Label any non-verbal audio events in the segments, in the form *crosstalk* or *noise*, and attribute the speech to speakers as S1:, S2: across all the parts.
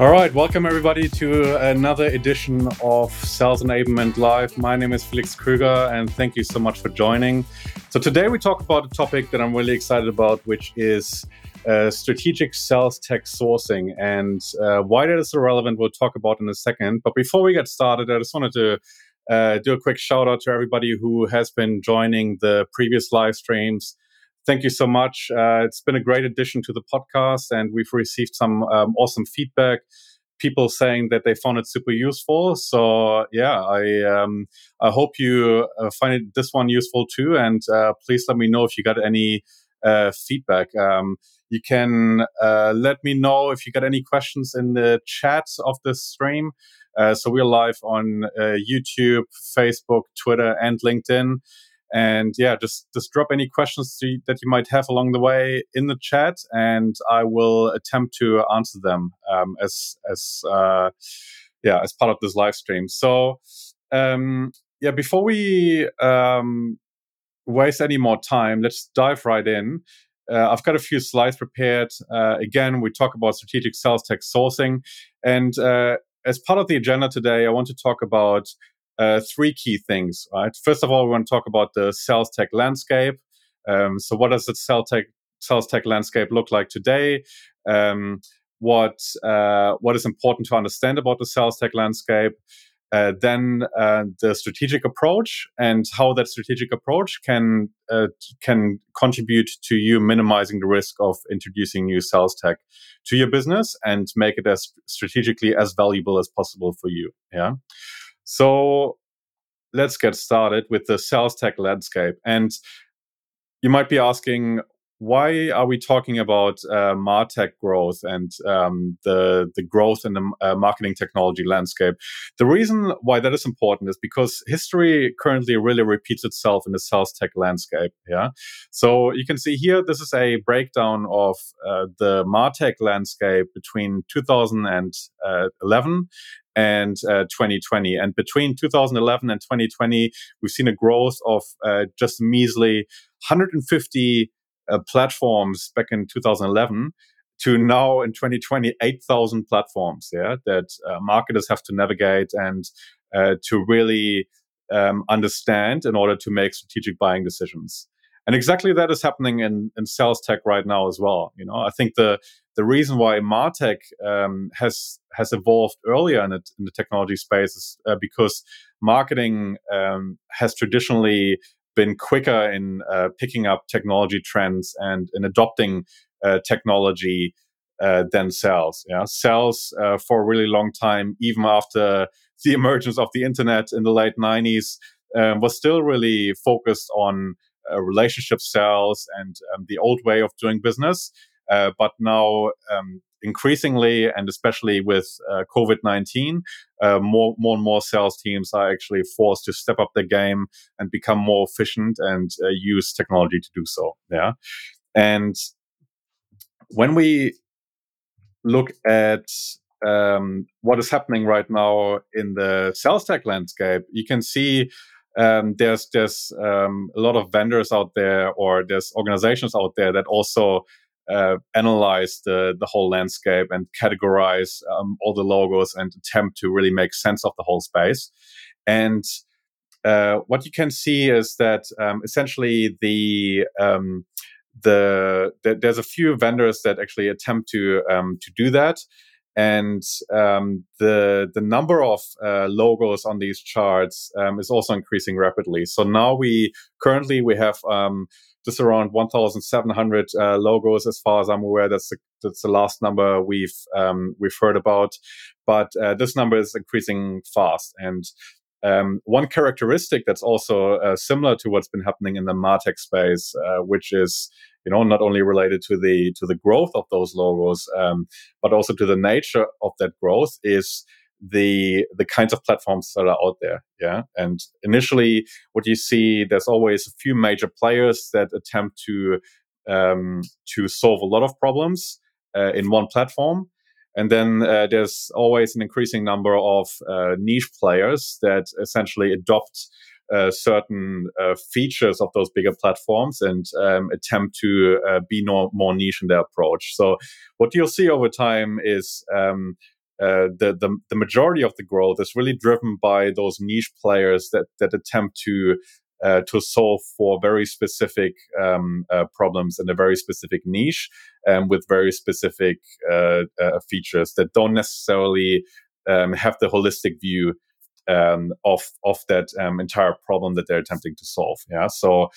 S1: All right, welcome everybody to another edition of Sales Enablement Live. My name is Felix Krueger, and thank you so much for joining. So, today we talk about a topic that I'm really excited about, which is uh, strategic sales tech sourcing. And uh, why that is so relevant, we'll talk about in a second. But before we get started, I just wanted to uh, do a quick shout out to everybody who has been joining the previous live streams thank you so much. Uh, it's been a great addition to the podcast, and we've received some um, awesome feedback. People saying that they found it super useful. So yeah, I um, I hope you uh, find it, this one useful too. And uh, please let me know if you got any uh, feedback. Um, you can uh, let me know if you got any questions in the chat of the stream. Uh, so we're live on YouTube, Facebook, Twitter, and LinkedIn and yeah just just drop any questions that you might have along the way in the chat and i will attempt to answer them um, as as uh, yeah as part of this live stream so um, yeah before we um, waste any more time let's dive right in uh, I've got a few slides prepared. Uh, again, we talk about strategic sales tech sourcing. And uh, as part of the agenda today, I want to talk about uh, three key things. Right. First of all, we want to talk about the sales tech landscape. Um, so, what does the sales tech sales tech landscape look like today? Um, what uh, what is important to understand about the sales tech landscape? Uh, then uh, the strategic approach and how that strategic approach can uh, can contribute to you minimizing the risk of introducing new sales tech to your business and make it as strategically as valuable as possible for you. Yeah. So let's get started with the sales tech landscape. And you might be asking, why are we talking about uh, martech growth and um, the the growth in the uh, marketing technology landscape? The reason why that is important is because history currently really repeats itself in the sales tech landscape. Yeah, so you can see here this is a breakdown of uh, the martech landscape between 2011 and uh, 2020. And between 2011 and 2020, we've seen a growth of uh, just measly 150 uh, platforms back in 2011 to now in 2020 8,000 platforms. Yeah, that uh, marketers have to navigate and uh, to really um, understand in order to make strategic buying decisions. And exactly that is happening in, in sales tech right now as well. You know, I think the the reason why Martech um, has has evolved earlier in, in the technology space is uh, because marketing um, has traditionally been quicker in uh, picking up technology trends and in adopting uh, technology uh, than sales. Yeah, sales uh, for a really long time, even after the *laughs* emergence of the internet in the late '90s, um, was still really focused on uh, relationship sales and um, the old way of doing business. Uh, but now, um, increasingly, and especially with uh, COVID 19, uh, more, more and more sales teams are actually forced to step up their game and become more efficient and uh, use technology to do so. Yeah. And when we look at um, what is happening right now in the sales tech landscape, you can see um, there's there's um, a lot of vendors out there or there's organizations out there that also uh, analyze the, the whole landscape and categorize um, all the logos and attempt to really make sense of the whole space. And uh, what you can see is that um, essentially the, um, the, the, there's a few vendors that actually attempt to um, to do that, and um, the the number of uh, logos on these charts um, is also increasing rapidly. So now we currently we have um, just around 1,700 uh, logos, as far as I'm aware. That's the, that's the last number we've um, we've heard about, but uh, this number is increasing fast. And um, one characteristic that's also uh, similar to what's been happening in the Martech space, uh, which is you know not only related to the to the growth of those logos, um, but also to the nature of that growth, is the the kinds of platforms that are out there yeah? And initially what you see there's always a few major players that attempt to um, to solve a lot of problems uh, in one platform and then uh, there's always an increasing number of uh, niche players that essentially adopt uh, certain uh, features of those bigger platforms and um, attempt to uh, be no, more niche in their approach. So, what you'll see over time is um, uh, the, the, the majority of the growth is really driven by those niche players that that attempt to uh, to solve for very specific um, uh, problems in a very specific niche um, with very specific uh, uh, features that don't necessarily um, have the holistic view um, of of that um, entire problem that they're attempting to solve. Yeah, so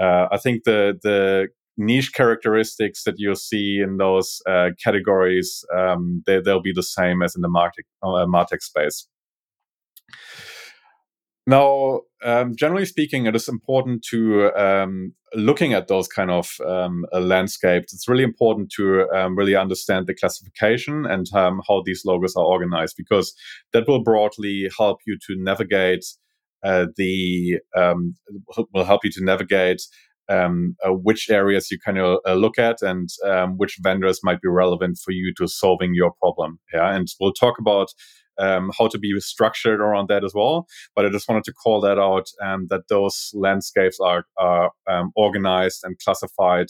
S1: uh, I think the the niche characteristics that you'll see in those uh, categories um, they, will be the same as in the market martech space. Now, um, generally speaking, it is important to um, looking at those kind of um, uh, landscapes. It's really important to um, really understand the classification and um, how these logos are organized because that will broadly help you to navigate uh, the um, will help you to navigate um, uh, which areas you kind of uh, look at and um, which vendors might be relevant for you to solving your problem. Yeah, and we'll talk about um, how to be structured around that as well. But I just wanted to call that out um, that those landscapes are, are um, organized and classified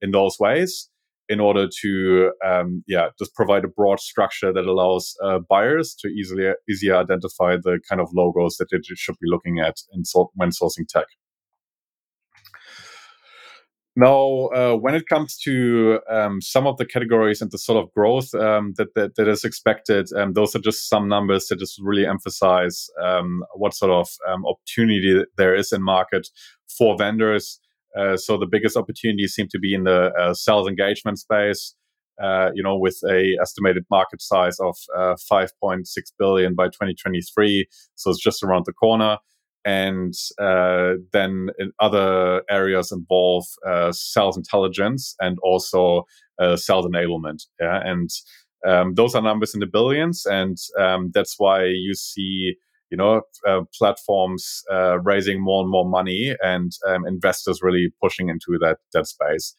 S1: in those ways in order to um, yeah just provide a broad structure that allows uh, buyers to easily easier identify the kind of logos that they should be looking at in so- when sourcing tech. Now, uh, when it comes to um, some of the categories and the sort of growth um, that, that, that is expected, um, those are just some numbers that just really emphasize um, what sort of um, opportunity there is in market for vendors. Uh, so the biggest opportunities seem to be in the uh, sales engagement space. Uh, you know, with a estimated market size of uh, 5.6 billion by 2023, so it's just around the corner and uh, then in other areas involve uh, sales intelligence and also uh, sales enablement. Yeah, and um, those are numbers in the billions, and um, that's why you see you know uh, platforms uh, raising more and more money and um, investors really pushing into that that space.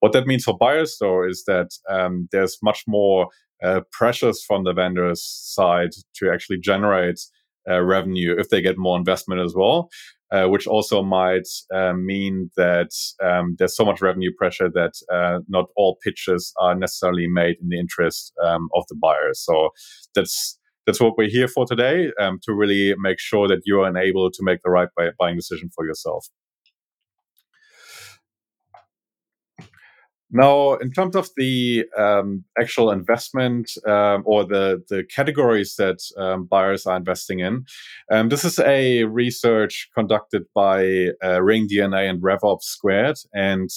S1: What that means for buyers, though, is that um, there's much more uh, pressures from the vendors' side to actually generate uh, revenue if they get more investment as well. Uh, which also might uh, mean that um, there's so much revenue pressure that uh, not all pitches are necessarily made in the interest um, of the buyer. So that's that's what we're here for today um, to really make sure that you are enabled to make the right buy- buying decision for yourself. Now, in terms of the um, actual investment um, or the, the categories that um, buyers are investing in, um, this is a research conducted by uh, Ring DNA and RevOps Squared, and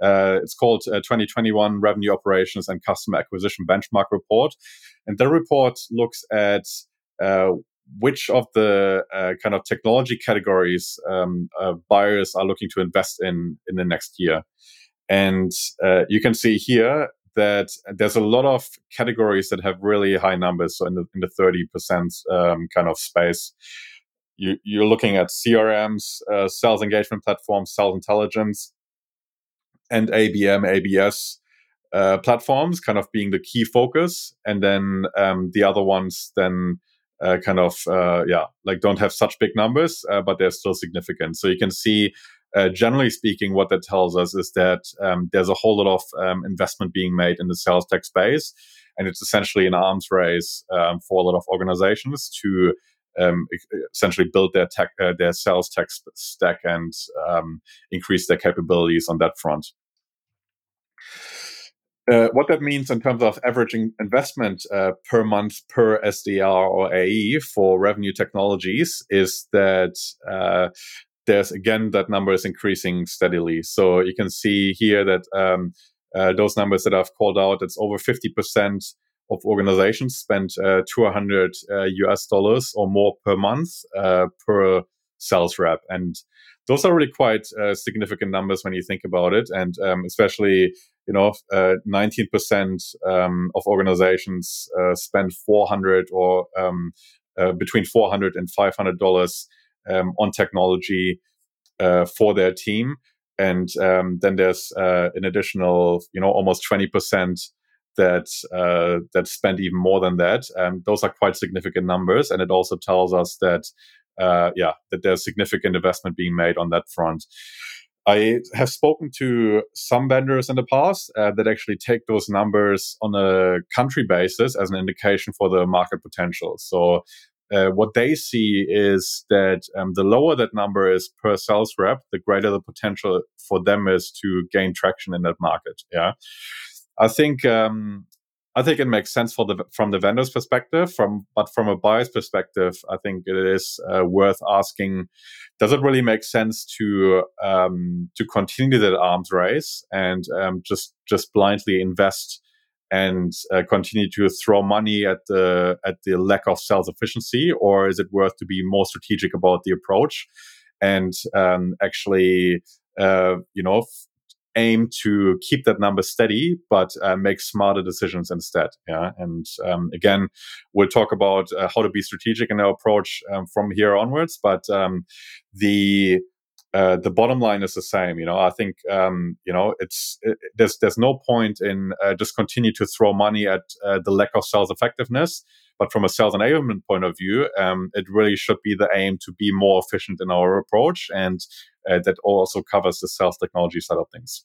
S1: uh, it's called uh, 2021 Revenue Operations and Customer Acquisition Benchmark Report. And the report looks at uh, which of the uh, kind of technology categories um, uh, buyers are looking to invest in in the next year. And uh, you can see here that there's a lot of categories that have really high numbers, so in the, in the 30% um, kind of space. You, you're looking at CRMs, uh, sales engagement platforms, sales intelligence, and ABM, ABS uh, platforms kind of being the key focus. And then um, the other ones then uh, kind of, uh, yeah, like don't have such big numbers, uh, but they're still significant. So you can see uh, generally speaking, what that tells us is that um, there's a whole lot of um, investment being made in the sales tech space, and it's essentially an arms race um, for a lot of organizations to um, essentially build their tech, uh, their sales tech stack, and um, increase their capabilities on that front. Uh, what that means in terms of averaging investment uh, per month per SDR or AE for revenue technologies is that uh, there's again that number is increasing steadily. So you can see here that um, uh, those numbers that I've called out, it's over 50% of organizations spend uh, 200 uh, US dollars or more per month uh, per sales rep. And those are really quite uh, significant numbers when you think about it. And um, especially, you know, 19% uh, um, of organizations spend 400 or um, between 400 and 500 dollars um, on technology uh, for their team. And um, then there's uh, an additional, you know, almost 20% that uh, that spend even more than that. And those are quite significant numbers. And it also tells us that, uh, yeah, that there's significant investment being made on that front. I have spoken to some vendors in the past uh, that actually take those numbers on a country basis as an indication for the market potential. So, uh, what they see is that um, the lower that number is per sales rep, the greater the potential for them is to gain traction in that market. Yeah, I think um, I think it makes sense for the from the vendor's perspective. From but from a buyer's perspective, I think it is uh, worth asking: Does it really make sense to um, to continue that arms race and um, just just blindly invest and uh, continue to throw money at the at the lack of sales efficiency, or is it worth to be more strategic about the approach and um, actually, uh, you know, aim to keep that number steady, but uh, make smarter decisions instead. Yeah, and um, again, we'll talk about uh, how to be strategic in our approach um, from here onwards. But um, the uh, the bottom line is the same. You know, I think um, you know it's it, there's there's no point in uh, just continue to throw money at uh, the lack of sales effectiveness. But from a sales enablement point of view, um, it really should be the aim to be more efficient in our approach and uh, that also covers the sales technology side of things.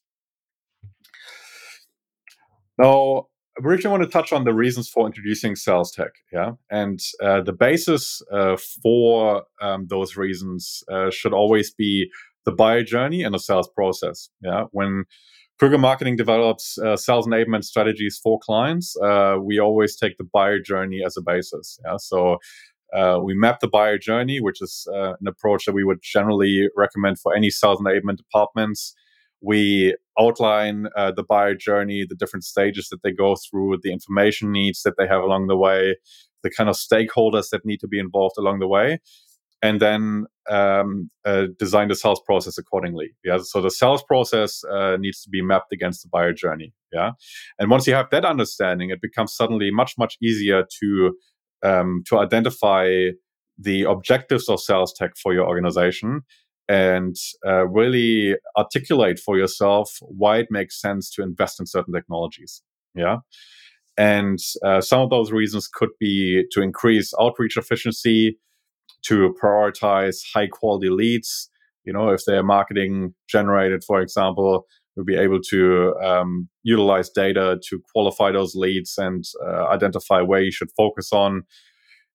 S1: Now, Briefly want to touch on the reasons for introducing sales tech. Yeah, and uh, the basis uh, for um, those reasons uh, should always be the buyer journey and the sales process. Yeah, when Krueger Marketing develops uh, sales enablement strategies for clients, uh, we always take the buyer journey as a basis. Yeah, so uh, we map the buyer journey, which is an approach that we would generally recommend for any sales enablement departments. We outline uh, the buyer journey, the different stages that they go through, the information needs that they have along the way, the kind of stakeholders that need to be involved along the way, and then um, uh, design the sales process accordingly. Yeah, so the sales process uh, needs to be mapped against the buyer journey. Yeah, and once you have that understanding, it becomes suddenly much much easier to um, to identify the objectives of sales tech for your organization and uh, really articulate for yourself why it makes sense to invest in certain technologies. Yeah. And uh, some of those reasons could be to increase outreach efficiency, to prioritize high quality leads. You know, if they're marketing generated, for example, we'll be able to um, utilize data to qualify those leads and uh, identify where you should focus on.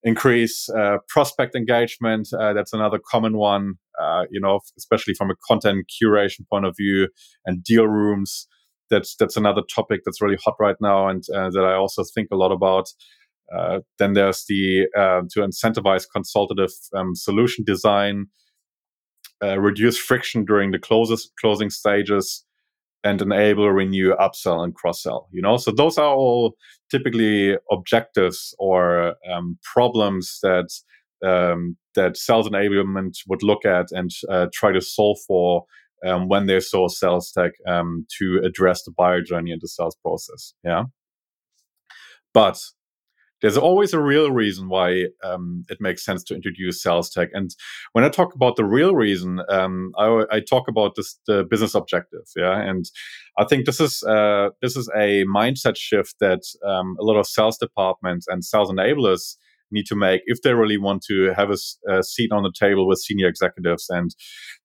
S1: Increase uh, prospect engagement. Uh, that's another common one. Uh, you know, especially from a content curation point of view and deal rooms. That's that's another topic that's really hot right now, and uh, that I also think a lot about. Uh, then there's the to incentivize consultative um, solution design, reduce friction during the closes, closing stages, and enable, renew, upsell, and cross sell. You know, so those are all typically objectives or um, problems that um, that sales enablement would look at and uh, try to solve for um, when they saw sales tech um, to address the buyer journey and the sales process. Yeah, but there's always a real reason why um, it makes sense to introduce sales tech. And when I talk about the real reason, um, I, I, talk about this the business objective. Yeah, and I think this is uh, this is a mindset shift that um, a lot of sales departments and sales enablers need to make if they really want to have a, a seat on the table with senior executives. And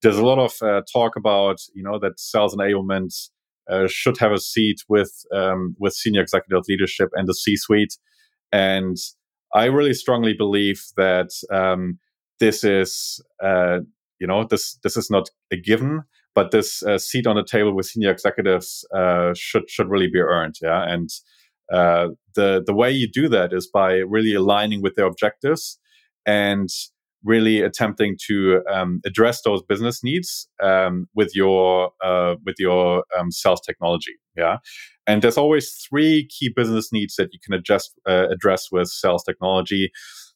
S1: there's a lot of uh, talk about you know that sales enablement. Uh, should have a seat with um, with senior executive leadership and the C-suite, and I really strongly believe that um, this is, uh, you know, this this is not a given, but this uh, seat on the table with senior executives uh, should should really be earned. Yeah, and uh, the the way you do that is by really aligning with their objectives and really attempting to um, address those business needs um, with your uh, with your um, sales technology. Yeah, and there's always three key business needs that you can adjust, uh, address with sales technology.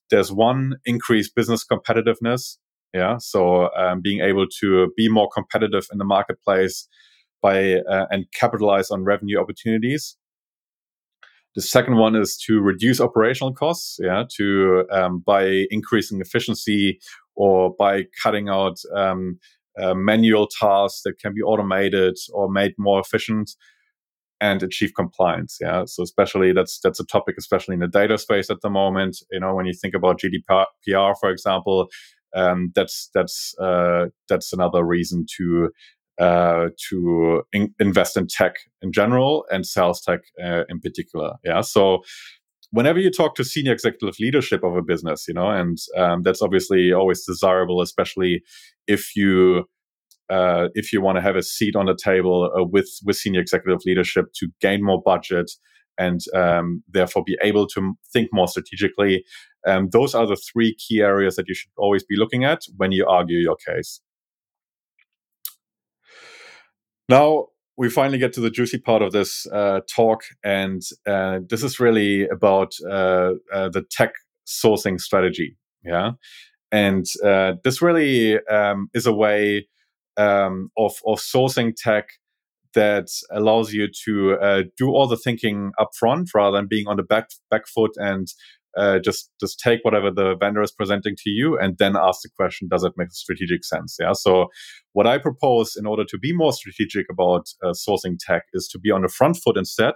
S1: There's one increased business competitiveness. Yeah, so um, being able to be more competitive in the marketplace by uh, and capitalize on revenue opportunities. The second one is to reduce operational costs, yeah, to um, by increasing efficiency or by cutting out um, uh, manual tasks that can be automated or made more efficient and achieve compliance. Yeah, so especially that's that's a topic, especially in the data space at the moment. You know, when you think about GDPR, for example, um, that's that's uh, that's another reason to uh, to in- invest in tech in general and sales tech uh, in particular. Yeah. So whenever you talk to senior executive leadership of a business, you know, and um, that's obviously always desirable, especially if you uh, if you want to have a seat on the table uh, with with senior executive leadership to gain more budget and um, therefore be able to think more strategically. Um, those are the three key areas that you should always be looking at when you argue your case. Now, we finally get to the juicy part of this uh, talk, and uh, this is really about uh, uh the tech sourcing strategy. Yeah, and uh, this really um, is a way um, of of sourcing tech that allows you to uh, do all the thinking up front rather than being on the back back foot and uh, just just take whatever the vendor is presenting to you and then ask the question does it make strategic sense? Yeah. So what i propose in order to be more strategic about uh, sourcing tech is to be on the front foot instead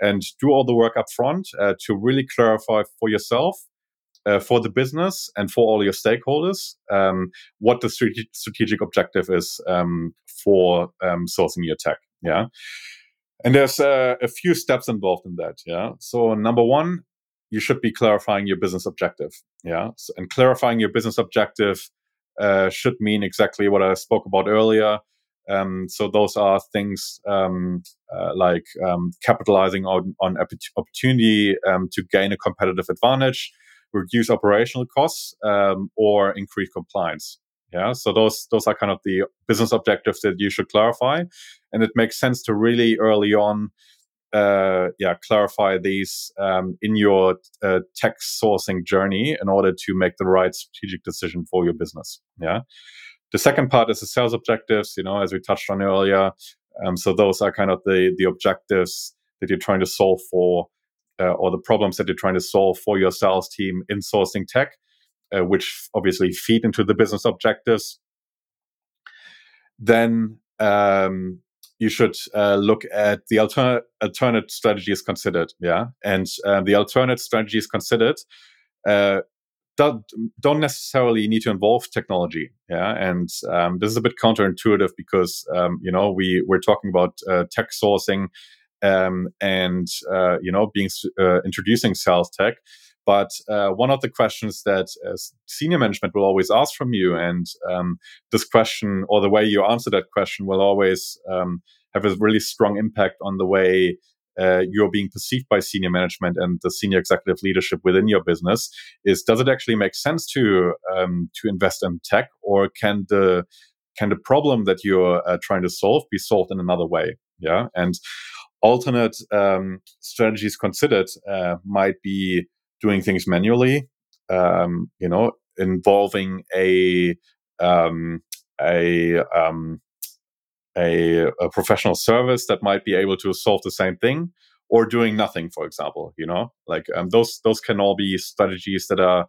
S1: and do all the work up front uh, to really clarify for yourself uh, for the business and for all your stakeholders um, what the strategic objective is um, for um, sourcing your tech. Yeah. And there's uh, a few steps involved in that. Yeah. So number one you should be clarifying your business objective. Yeah. So, and clarifying your business objective uh, should mean exactly what I spoke about earlier. Um, so those are things um, uh, like um, capitalizing on, on opportunity um, to gain a competitive advantage, reduce operational costs, um, or increase compliance. Yeah, so those those are kind of the business objectives that you should clarify, and it makes sense to really early on uh, yeah, clarify these um, in your uh, tech sourcing journey in order to make the right strategic decision for your business. Yeah. The second part is the sales objectives. You know, as we touched on earlier. Um, so those are kind of the the objectives that you're trying to solve for, uh, or the problems that you're trying to solve for your sales team in sourcing tech, uh, which obviously feed into the business objectives. Then um, you should uh, look at the alternate alternate strategies considered. Yeah, and uh, the alternate strategies considered uh, don't, don't necessarily need to involve technology. Yeah, and um, this is a bit counterintuitive because um, you know we we're talking about uh, tech sourcing um, and uh, you know being uh, introducing sales tech. But uh, one of the questions that uh, senior management will always ask from you, and um, this question or the way you answer that question will always um, have a really strong impact on the way uh, you're being perceived by senior management and the senior executive leadership within your business. Is does it actually make sense to um, to invest in tech, or can the can the problem that you're uh, trying to solve be solved in another way? Yeah, and alternate um, strategies considered uh, might be doing things manually, um, you know, involving a um, a um, a, a, professional service that might be able to solve the same thing, or doing nothing, for example. You know, like um, those those can all be strategies that are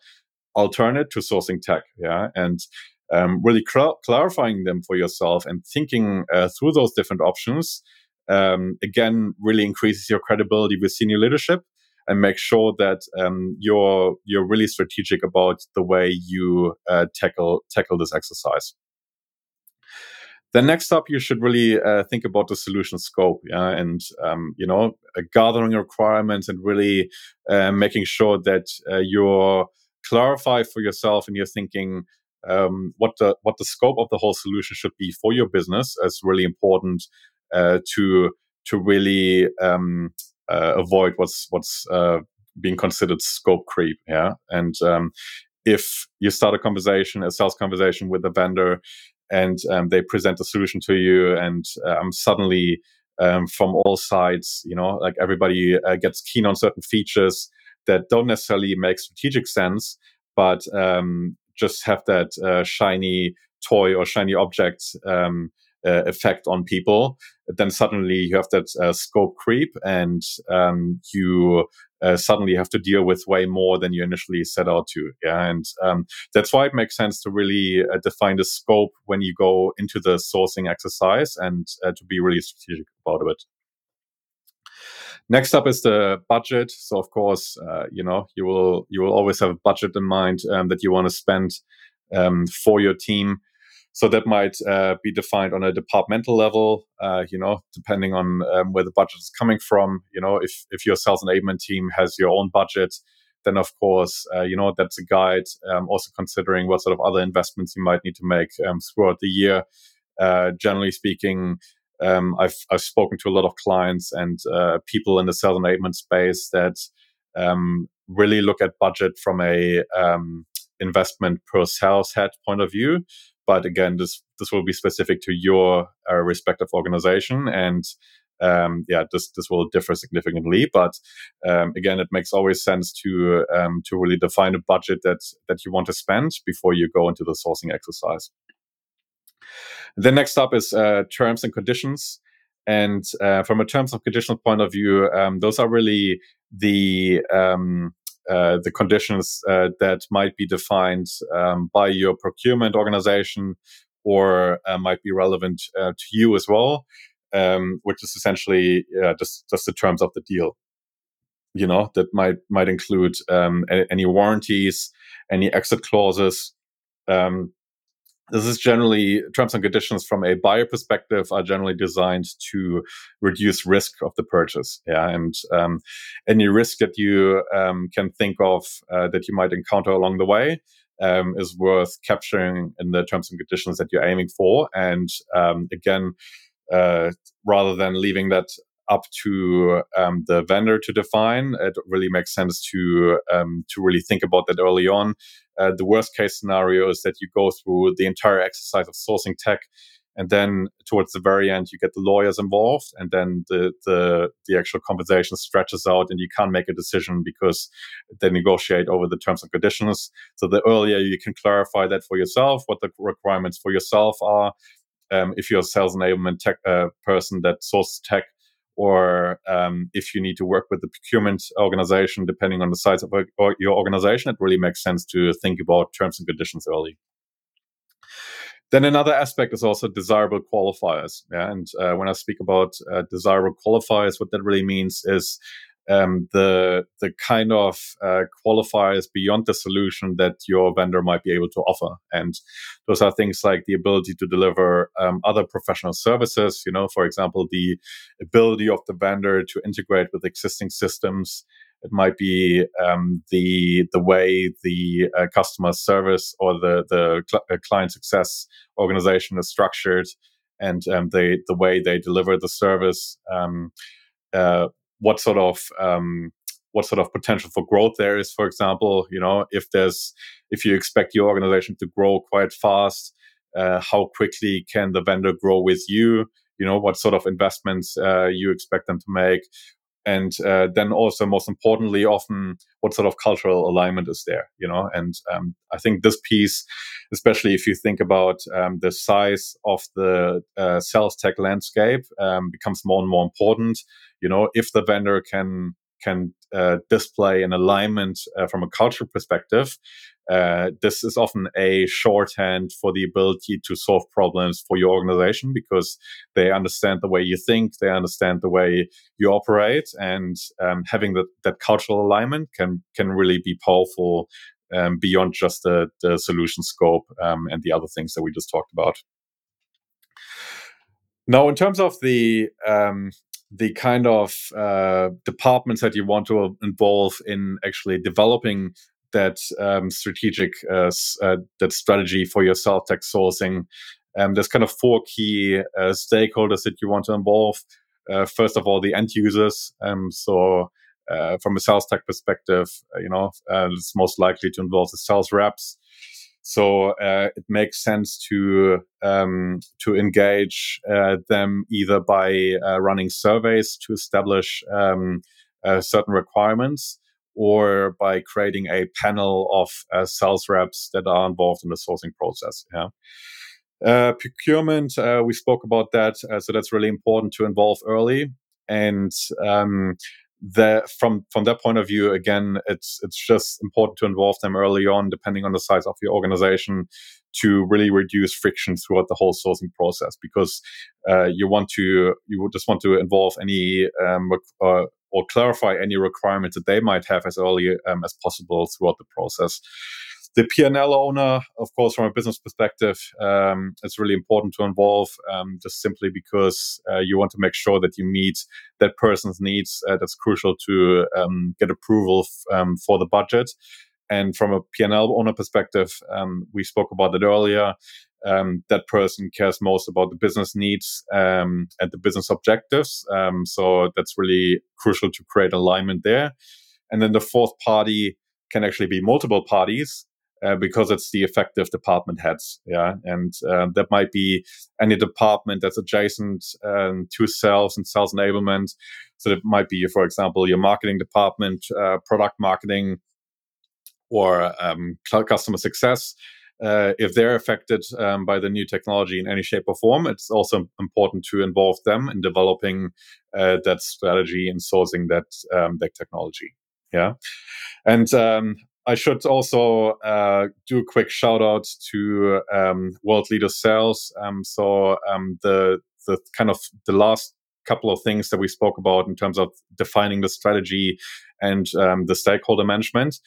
S1: alternate to sourcing tech. Yeah, and um, really cl- clarifying them for yourself and thinking uh, through those different options. Um, again, really increases your credibility with senior leadership and make sure that um, you're you're really strategic about the way you uh, tackle tackle this exercise. Then next up, you should really uh, think about the solution scope, yeah, and um, you know, uh, gathering requirements and really uh, making sure that uh, you're clarify for yourself and you're thinking um, what the what the scope of the whole solution should be for your business is really important uh, to to really um, uh, avoid what's what's uh, being considered scope creep. Yeah, and um, if you start a conversation, a sales conversation with a vendor, and um, they present a solution to you, and um, suddenly from all sides, you know, like everybody uh, gets keen on certain features that don't necessarily make strategic sense, but um, just have that uh, shiny toy or shiny object um, uh, effect on people, then suddenly you have that uh, scope creep and um, you uh, suddenly have to deal with way more than you initially set out to. Yeah. And um, that's why it makes sense to really uh, define the scope when you go into the sourcing exercise and uh, to be really strategic about it. Next up is the budget. So of course, uh, you know, you will you will always have a budget in mind um, that you want to spend um, for your team. So that might uh, be defined on a departmental level, uh, you know, depending on um, where the budget is coming from. You know, if if your sales enablement team has your own budget, then of course, uh, you know, that's a guide. Um, also considering what sort of other investments you might need to make um, throughout the year. Uh, generally speaking, um, I've I've spoken to a lot of clients and uh, people in the sales enablement space that um, really look at budget from a um, investment per sales head point of view. But again, this this will be specific to your uh, respective organization, and um, yeah, this this will differ significantly. But um, again, it makes always sense to um, to really define a budget that that you want to spend before you go into the sourcing exercise. The next up is uh, terms and conditions. And uh, from a terms and conditions point of view, um, those are really the um, uh, the conditions uh, that might be defined um, by your procurement organization or uh, might be relevant uh, to you as well, um, which is essentially just just the terms of the deal. You know that might might include um, any warranties, any exit clauses. Um, this is generally terms and conditions from a buyer perspective are generally designed to reduce risk of the purchase. Yeah, and um, any risk that you um, can think of uh, that you might encounter along the way um, is worth capturing in the terms and conditions that you're aiming for. And um, again, uh, rather than leaving that up to um, the vendor to define. It really makes sense to um, to really think about that early on. Uh, the worst case scenario is that you go through the entire exercise of sourcing tech, and then towards the very end, you get the lawyers involved, and then the the the actual conversation stretches out, and you can't make a decision because they negotiate over the terms and conditions. So the earlier you can clarify that for yourself, what the requirements for yourself are. Um, if you're a sales enablement tech uh, person that sources tech, or um, if you need to work with the procurement organization, depending on the size of your organization, it really makes sense to think about terms and conditions early. Then another aspect is also desirable qualifiers. Yeah? And uh, when I speak about uh, desirable qualifiers, what that really means is um, the the kind of uh, qualifiers beyond the solution that your vendor might be able to offer, and those are things like the ability to deliver um, other professional services. You know, for example, the ability of the vendor to integrate with existing systems. It might be um, the the way the uh, customer service or the the cl- uh, client success organization is structured, and um, the the way they deliver the service. Um, uh, what sort of um, what sort of potential for growth there is for example you know if there's if you expect your organization to grow quite fast uh, how quickly can the vendor grow with you? You know what sort of investments uh, you expect them to make and uh, then also most importantly often what sort of cultural alignment is there you know? And um, i think this piece especially if you think about um, the size of the uh, sales tech landscape um, becomes more and more important you know? If the vendor can can uh, display an alignment uh, from a culture perspective uh, this is often a shorthand for the ability to solve problems for your organization because they understand the way you think, they understand the way you operate, and um, having that, cultural alignment can can really be powerful um, beyond just the, the solution scope um, and the other things that we just talked about. Now, in terms of the um, the kind of uh, departments that you want to involve in actually developing that um, strategic uh, uh, that strategy for your sales tech sourcing. Um, there's kind of four key uh, stakeholders that you want to involve. Uh, first of all, the end users. Um, so uh, from a sales tech perspective, uh, you know, it's most likely to involve the sales reps. So it makes sense to um, to engage them either by running surveys to establish um, certain requirements or by creating a panel of uh, sales reps that are involved in the sourcing process. Yeah. Uh, procurement, uh, we spoke about that, uh, so that's really important to involve early. And um, the, from from that point of view, again, it's it's just important to involve them early on, depending on the size of your organization, to really reduce friction throughout the whole sourcing process. Because uh, you want to you just want to involve any um, uh, or clarify any requirements that they might have as early um, as possible throughout the process. the P&L owner, of course, from a business perspective, um, it's really important to involve um, just simply because uh, you want to make sure that you meet that person's needs. Uh, that's crucial to um, get approval f- um, for the budget. And from a P&L owner perspective, um, we spoke about it earlier. Um, that person cares most about the business needs um, and the business objectives. Um, so that's really crucial to create alignment there. And then the fourth party can actually be multiple parties uh, because it's the effective department heads. Yeah, and uh, that might be any department that's adjacent um, to sales and sales enablement. So it might be, for example, your marketing department, uh, product marketing, or um, customer success. Uh, if they're affected um, by the new technology in any shape or form, it's also important to involve them in developing uh, that strategy and sourcing that um, that technology. Yeah, and um, I should also uh, do a quick shout out to um, World Leader Sales. Um, so um, the the kind of the last couple of things that we spoke about in terms of defining the strategy and um, the stakeholder management.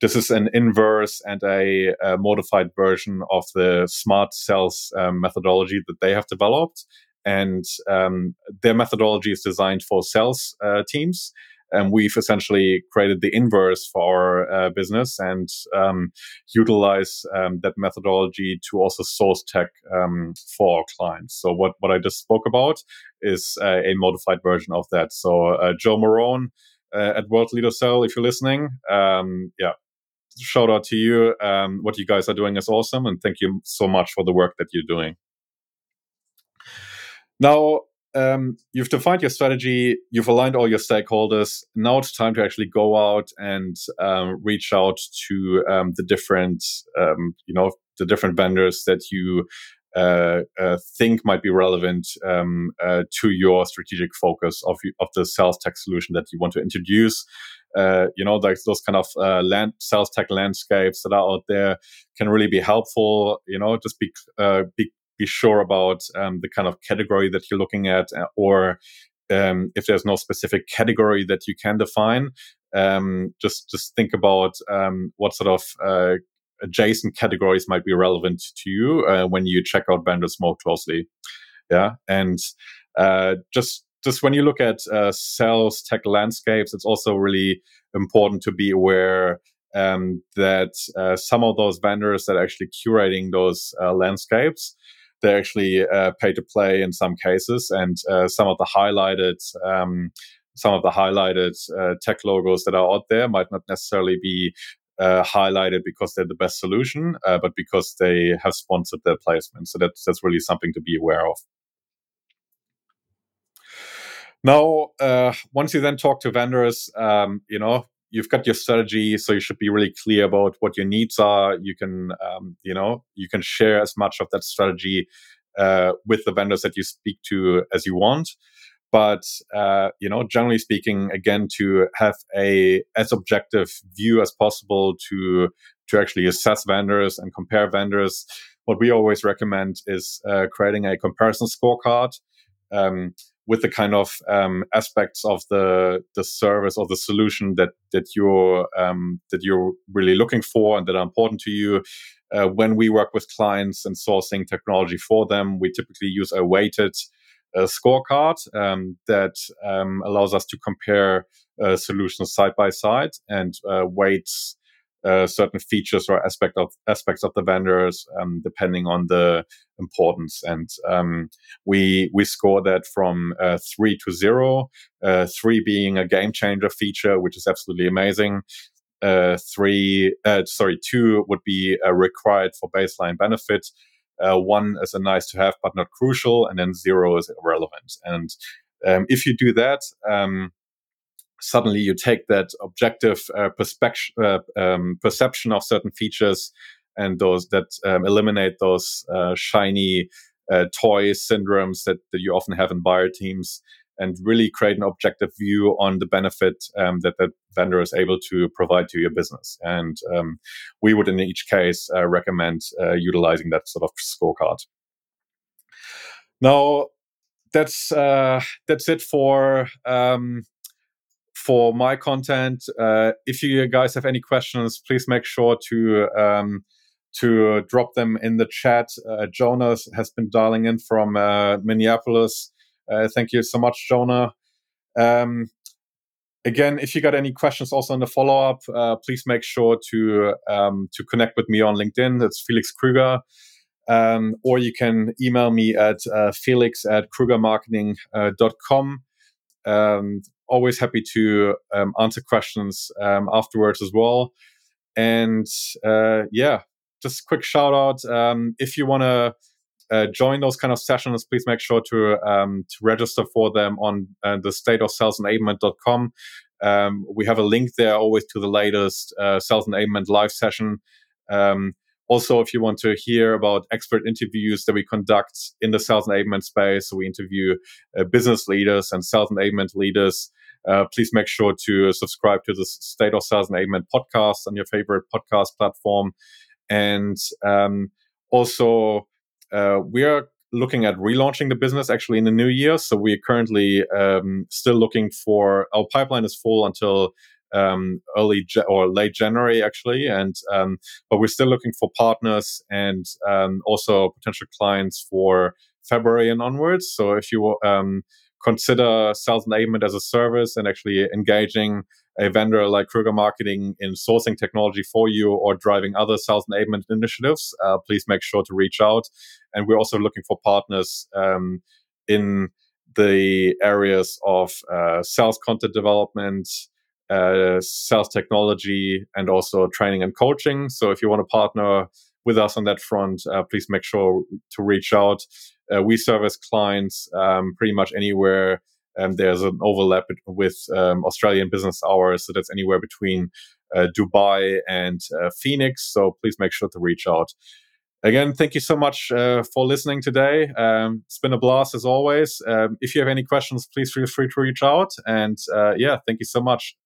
S1: This is an inverse and a, a modified version of the smart sales um, methodology that they have developed. And um, their methodology is designed for sales uh, teams and we've essentially created the inverse for our uh, business and um, utilize um, that methodology to also source tech um, for our clients. So what, what I just spoke about is uh, a modified version of that. So uh, Joe Marone uh, at World Leader Sales, if you're listening, um, yeah, shout out to you. Um, what you guys are doing is awesome, and thank you so much for the work that you're doing. Now, um, you've defined your strategy, you've aligned all your stakeholders. Now it's time to actually go out and um, reach out to um, the different, um, you know, the different vendors that you uh, uh, think might be relevant um, uh, to your strategic focus of of the sales tech solution that you want to introduce. Uh, you know, like those kind of uh, land sales tech landscapes that are out there can really be helpful. You know, just be uh, be be sure about um, the kind of category that you're looking at, uh, or um, if there's no specific category that you can define, um, just just think about um, what sort of uh, adjacent categories might be relevant to you uh, when you check out vendors more closely. Yeah, and uh, just just when you look at uh, sales tech landscapes, it's also really important to be aware um, that uh, some of those vendors that are actually curating those uh, landscapes they're actually uh, pay to play in some cases, and uh, some of the highlighted um, some of the highlighted uh, tech logos that are out there might not necessarily be uh, highlighted because they're the best solution, uh, but because they have sponsored their placement. So that's that's really something to be aware of. Now, uh, once you then talk to vendors, um, you know, you've got your strategy so you should be really clear about what your needs are. You can um, you know you can share as much of that strategy uh, with the vendors that you speak to as you want. But uh, you know generally speaking again to have a as objective view as possible to to actually assess vendors and compare vendors what we always recommend is uh, creating a comparison scorecard. Um, with the kind of um, aspects of the the service or the solution that that you're um, that you're really looking for and that are important to you. Uh, when we work with clients and sourcing technology for them, we typically use a weighted uh, scorecard um, that um, allows us to compare uh, solutions side by side and uh, weights uh, certain features or aspect of aspects of the vendors um, depending on the importance. And um, we we score that from uh, three to zero uh, three being a game changer feature which is absolutely amazing. Uh, three uh, sorry two would be required for baseline benefit one is a nice to have but not crucial and then zero is irrelevant. And um, if you do that um, suddenly you take that objective uh, uh, um, perception of certain features and those that um, eliminate those uh, shiny uh, toy syndromes that, that you often have in buyer teams and really create an objective view on the benefit um, that the vendor is able to provide to your business. And um, we would, in each case, uh, recommend uh, utilizing that sort of scorecard. Now, that's that's it for um, for my content. Uh, if you guys have any questions, please make sure to um, to drop them in the chat. Uh, Jonas has been dialing in from uh, Minneapolis. Uh, thank you so much, Jonah. Um, again, if you got any questions also in the follow up, uh, please make sure to um, to connect with me on LinkedIn. That's Felix Krueger. Um, or you can email me at uh, felix at kruegermarketing.com. Uh, um, always happy to um, answer questions um, afterwards as well. And uh, yeah, just quick shout out um, if you want to uh, join those kind of sessions, please make sure to um, to register for them on uh, the state of sales enablement.com. Um, we have a link there always to the latest uh, sales enablement live session. Um, also, if you want to hear about expert interviews that we conduct in the sales enablement space, so we interview uh, business leaders and sales enablement leaders. Uh, please make sure to subscribe to the State of Sales Enablement podcast on your favorite podcast platform. And um, also, uh, we are looking at relaunching the business actually in the new year. So we're currently um, still looking for our pipeline is full until um, early ge- or late January actually, and um, but we're still looking for partners and um, also potential clients for February and onwards. So if you um, consider sales enablement as a service and actually engaging a vendor like Krueger Marketing in sourcing technology for you or driving other sales enablement initiatives, uh, please make sure to reach out. And we're also looking for partners um, in the areas of uh, sales content development, uh, sales technology, and also training and coaching. So if you want to partner with us on that front, uh, please make sure to reach out. Uh, we service clients um, pretty much anywhere um, there's an overlap with um, Australian business hours, so that's anywhere between uh, Dubai and uh, Phoenix. So please make sure to reach out. Again, thank you so much uh, for listening today. Um, it's been a blast as always. Um, if you have any questions, please feel free to reach out. And uh, yeah, thank you so much.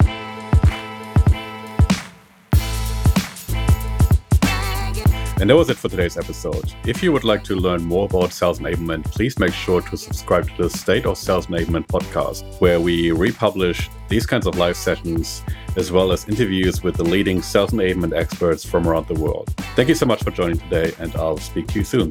S1: And that was it for today's episode. If you would like to learn more about sales enablement, please make sure to subscribe to the State of Sales Enablement podcast, where we republish these kinds of live sessions as well as interviews with the leading sales enablement experts from around the world. Thank you so much for joining today, and I'll speak to you soon.